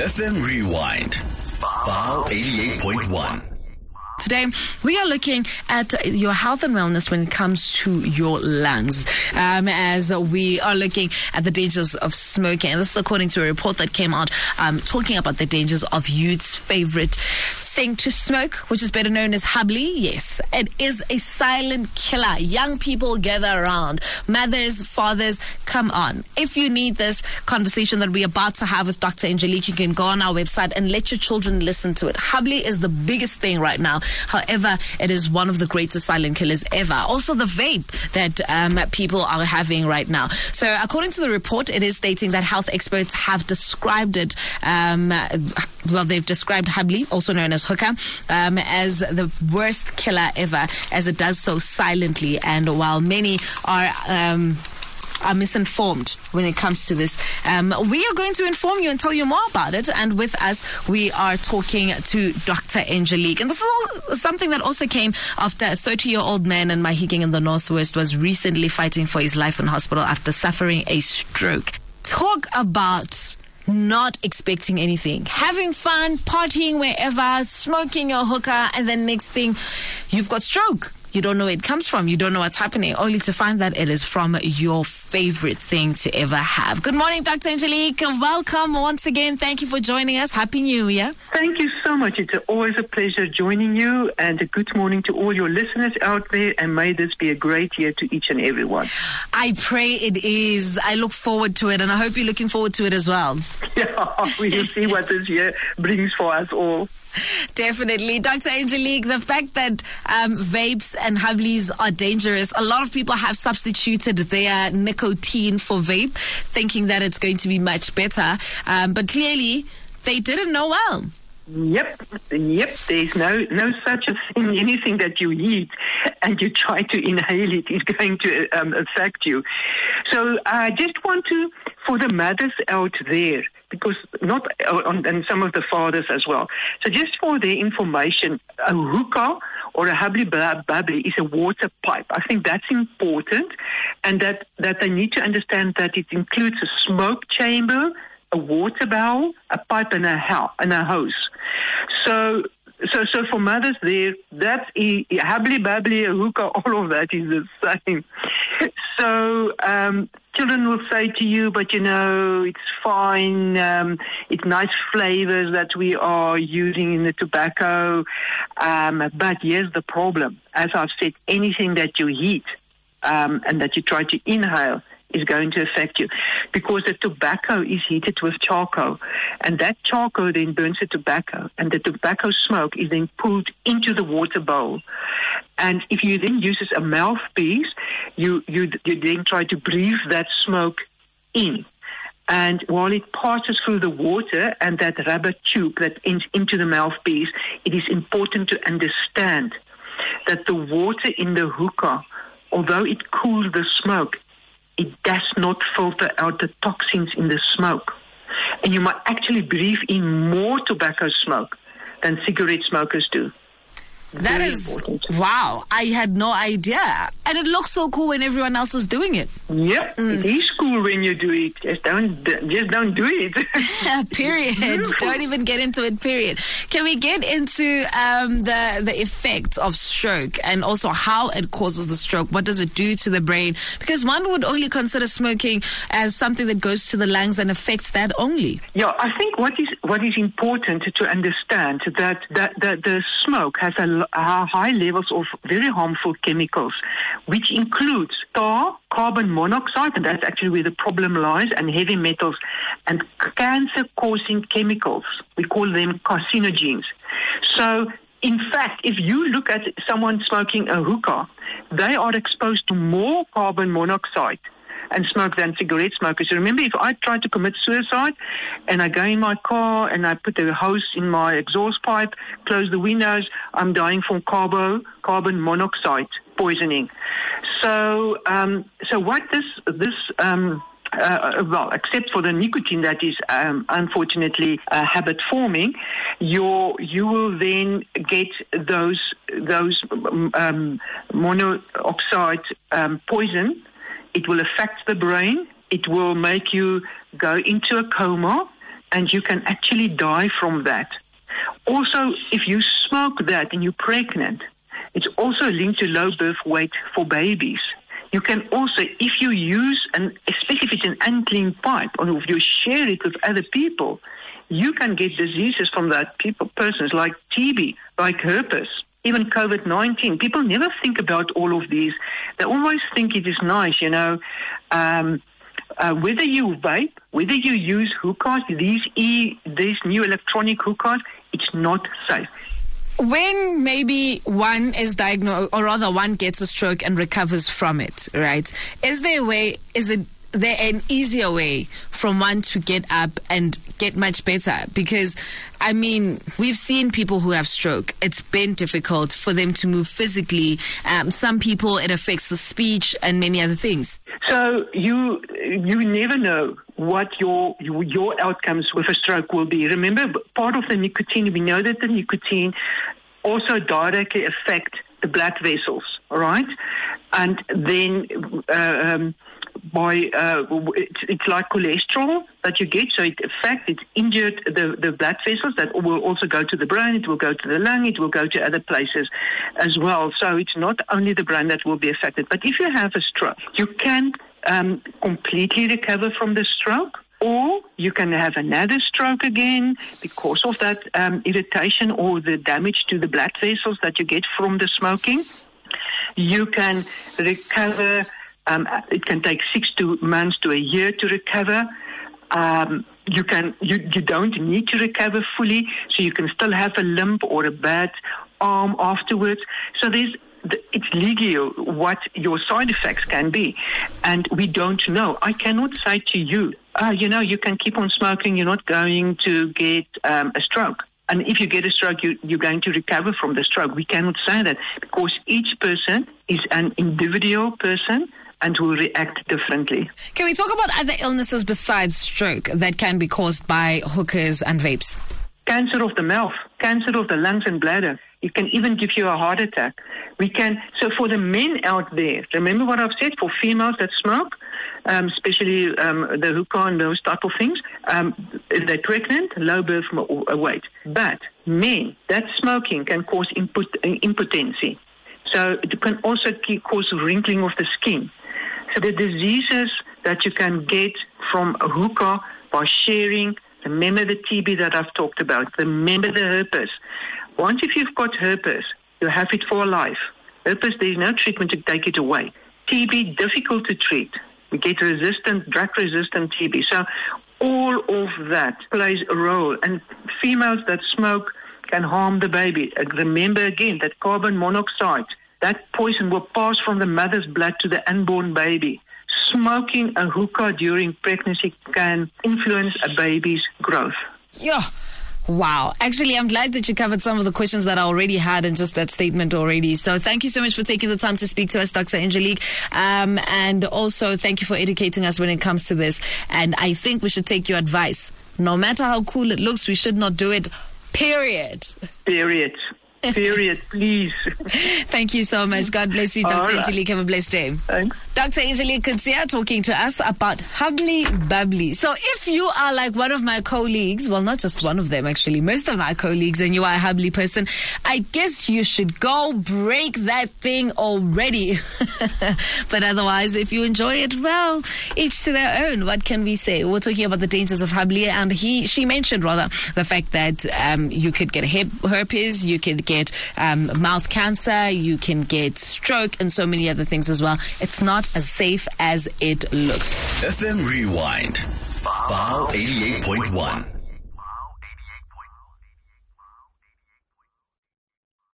FM Rewind. File 88.1. Today, we are looking at your health and wellness when it comes to your lungs, um, as we are looking at the dangers of smoking. And this is according to a report that came out um, talking about the dangers of youth's favorite thing to smoke, which is better known as Hubbly. Yes, it is a silent killer. Young people gather around. Mothers, fathers, come on. If you need this conversation that we're about to have with Dr. Angelique, you can go on our website and let your children listen to it. Hubbly is the biggest thing right now. However, it is one of the greatest silent killers ever. Also, the vape that um, people are having right now. So, according to the report, it is stating that health experts have described it. Um, well, they've described Hubbly, also known as hookah, um, as the worst killer ever, as it does so silently. And while many are. Um, are misinformed when it comes to this. Um, we are going to inform you and tell you more about it. And with us, we are talking to Dr. Angelique. And this is something that also came after a 30 year old man in Mahikeng in the Northwest was recently fighting for his life in hospital after suffering a stroke. Talk about not expecting anything, having fun, partying wherever, smoking your hookah, and then next thing, you've got stroke. You don't know where it comes from. You don't know what's happening, only to find that it is from your favorite thing to ever have. Good morning, Dr. Angelique. Welcome once again. Thank you for joining us. Happy New Year. Thank you so much. It's always a pleasure joining you, and a good morning to all your listeners out there. And may this be a great year to each and every one. I pray it is. I look forward to it, and I hope you're looking forward to it as well. Yeah, we will see what this year brings for us all. Definitely. Dr. Angelique, the fact that um, vapes and Hubblys are dangerous, a lot of people have substituted their nicotine for vape, thinking that it's going to be much better. Um, but clearly, they didn't know well. Yep, yep. There's no no such a thing. Anything that you eat and you try to inhale it is going to um, affect you. So I just want to, for the mothers out there, because not uh, and some of the fathers as well. So just for their information, a hookah or a hubbly bubbly is a water pipe. I think that's important, and that that they need to understand that it includes a smoke chamber, a water barrel, a pipe, and a, ho- and a hose. So so, so for mothers there, that's hubbly bubbly, a hookah, all of that is the same. So, um, children will say to you, but you know, it's fine. Um, it's nice flavors that we are using in the tobacco. Um, but here's the problem. As I've said, anything that you heat um, and that you try to inhale is going to affect you. Because the tobacco is heated with charcoal. And that charcoal then burns the tobacco. And the tobacco smoke is then pulled into the water bowl. And if you then use a mouthpiece you, you, you then try to breathe that smoke in. And while it passes through the water and that rubber tube that ends into the mouthpiece, it is important to understand that the water in the hookah, although it cools the smoke, it does not filter out the toxins in the smoke. And you might actually breathe in more tobacco smoke than cigarette smokers do. That Very is important. wow. I had no idea, and it looks so cool when everyone else is doing it. Yep, it is cool when you do it. Just don't, just don't do it. period. Don't even get into it. Period. Can we get into um, the the effects of stroke and also how it causes the stroke? What does it do to the brain? Because one would only consider smoking as something that goes to the lungs and affects that only. Yeah, I think what is what is important to understand that that, that the smoke has a high levels of very harmful chemicals, which includes tar, carbon monoxide, and that's actually where the problem lies, and heavy metals, and cancer-causing chemicals. We call them carcinogens. So. In fact, if you look at someone smoking a hookah, they are exposed to more carbon monoxide and smoke than cigarette smokers. So remember, if I try to commit suicide and I go in my car and I put the hose in my exhaust pipe, close the windows, I'm dying from carbo, carbon monoxide poisoning. So, um, so what this this um, uh, well, except for the nicotine that is um, unfortunately uh, habit forming, your you will then get those those um, monoxide um, poison. It will affect the brain. It will make you go into a coma. and you can actually die from that. Also, if you smoke that and you're pregnant, it's also linked to low birth weight for babies. You can also, if you use, an, especially if it's an unclean pipe, or if you share it with other people, you can get diseases from that people, persons like TB, like herpes, even COVID 19. People never think about all of these. They always think it is nice, you know. Um, uh, whether you vape, whether you use hookahs, these e, these new electronic hookahs, it's not safe. When maybe one is diagnosed, or rather one gets a stroke and recovers from it, right? Is there a way? Is it there an easier way from one to get up and get much better? Because, I mean, we've seen people who have stroke. It's been difficult for them to move physically. Um, some people, it affects the speech and many other things. So you you never know what your your outcomes with a stroke will be. Remember, part of the nicotine. We know that the nicotine also directly affect the blood vessels. All right, and then. Uh, um, by uh, it's, it's, like cholesterol that you get. So it affects, it injured the, the blood vessels that will also go to the brain. It will go to the lung. It will go to other places as well. So it's not only the brain that will be affected. But if you have a stroke, you can um, completely recover from the stroke. Or you can have another stroke again because of that um, irritation or the damage to the blood vessels that you get from the smoking. You can recover um, it can take six to months to a year to recover. Um, you can you, you don't need to recover fully, so you can still have a limp or a bad arm afterwards. So there's it's legal what your side effects can be, and we don't know. I cannot say to you, uh, you know, you can keep on smoking. You're not going to get um, a stroke. And if you get a stroke, you, you're going to recover from the stroke. We cannot say that because each person is an individual person and will react differently. Can we talk about other illnesses besides stroke that can be caused by hookahs and vapes? Cancer of the mouth, cancer of the lungs and bladder. It can even give you a heart attack. We can, so for the men out there, remember what I've said, for females that smoke, um, especially um, the hookah and those type of things, um, they're pregnant, low birth weight. But men, that smoking can cause impotency. So it can also cause wrinkling of the skin. So the diseases that you can get from hookah by sharing, remember the TB that I've talked about, remember the herpes. Once if you've got herpes, you have it for life. Herpes, there's no treatment to take it away. TB, difficult to treat. We get resistant, drug resistant TB. So all of that plays a role. And females that smoke can harm the baby. Uh, remember again that carbon monoxide that poison will pass from the mother's blood to the unborn baby. Smoking a hookah during pregnancy can influence a baby's growth. Yeah. Wow. Actually, I'm glad that you covered some of the questions that I already had in just that statement already. So thank you so much for taking the time to speak to us, Dr. Angelique. Um, and also thank you for educating us when it comes to this. And I think we should take your advice. No matter how cool it looks, we should not do it. Period. Period. Period, please. Thank you so much. God bless you, Dr. Right. Angelique. Have a blessed day. Thanks. Dr. Angelique Coetzee talking to us about Hubbly Bubbly. So if you are like one of my colleagues, well, not just one of them, actually, most of my colleagues, and you are a Hubbly person, I guess you should go break that thing already. but otherwise, if you enjoy it, well, each to their own. What can we say? We're talking about the dangers of Hubbly, and he, she mentioned rather the fact that um, you could get herpes, you could get um, mouth cancer, you can get stroke, and so many other things as well. It's not as safe as it looks. FM Rewind, File 88.1.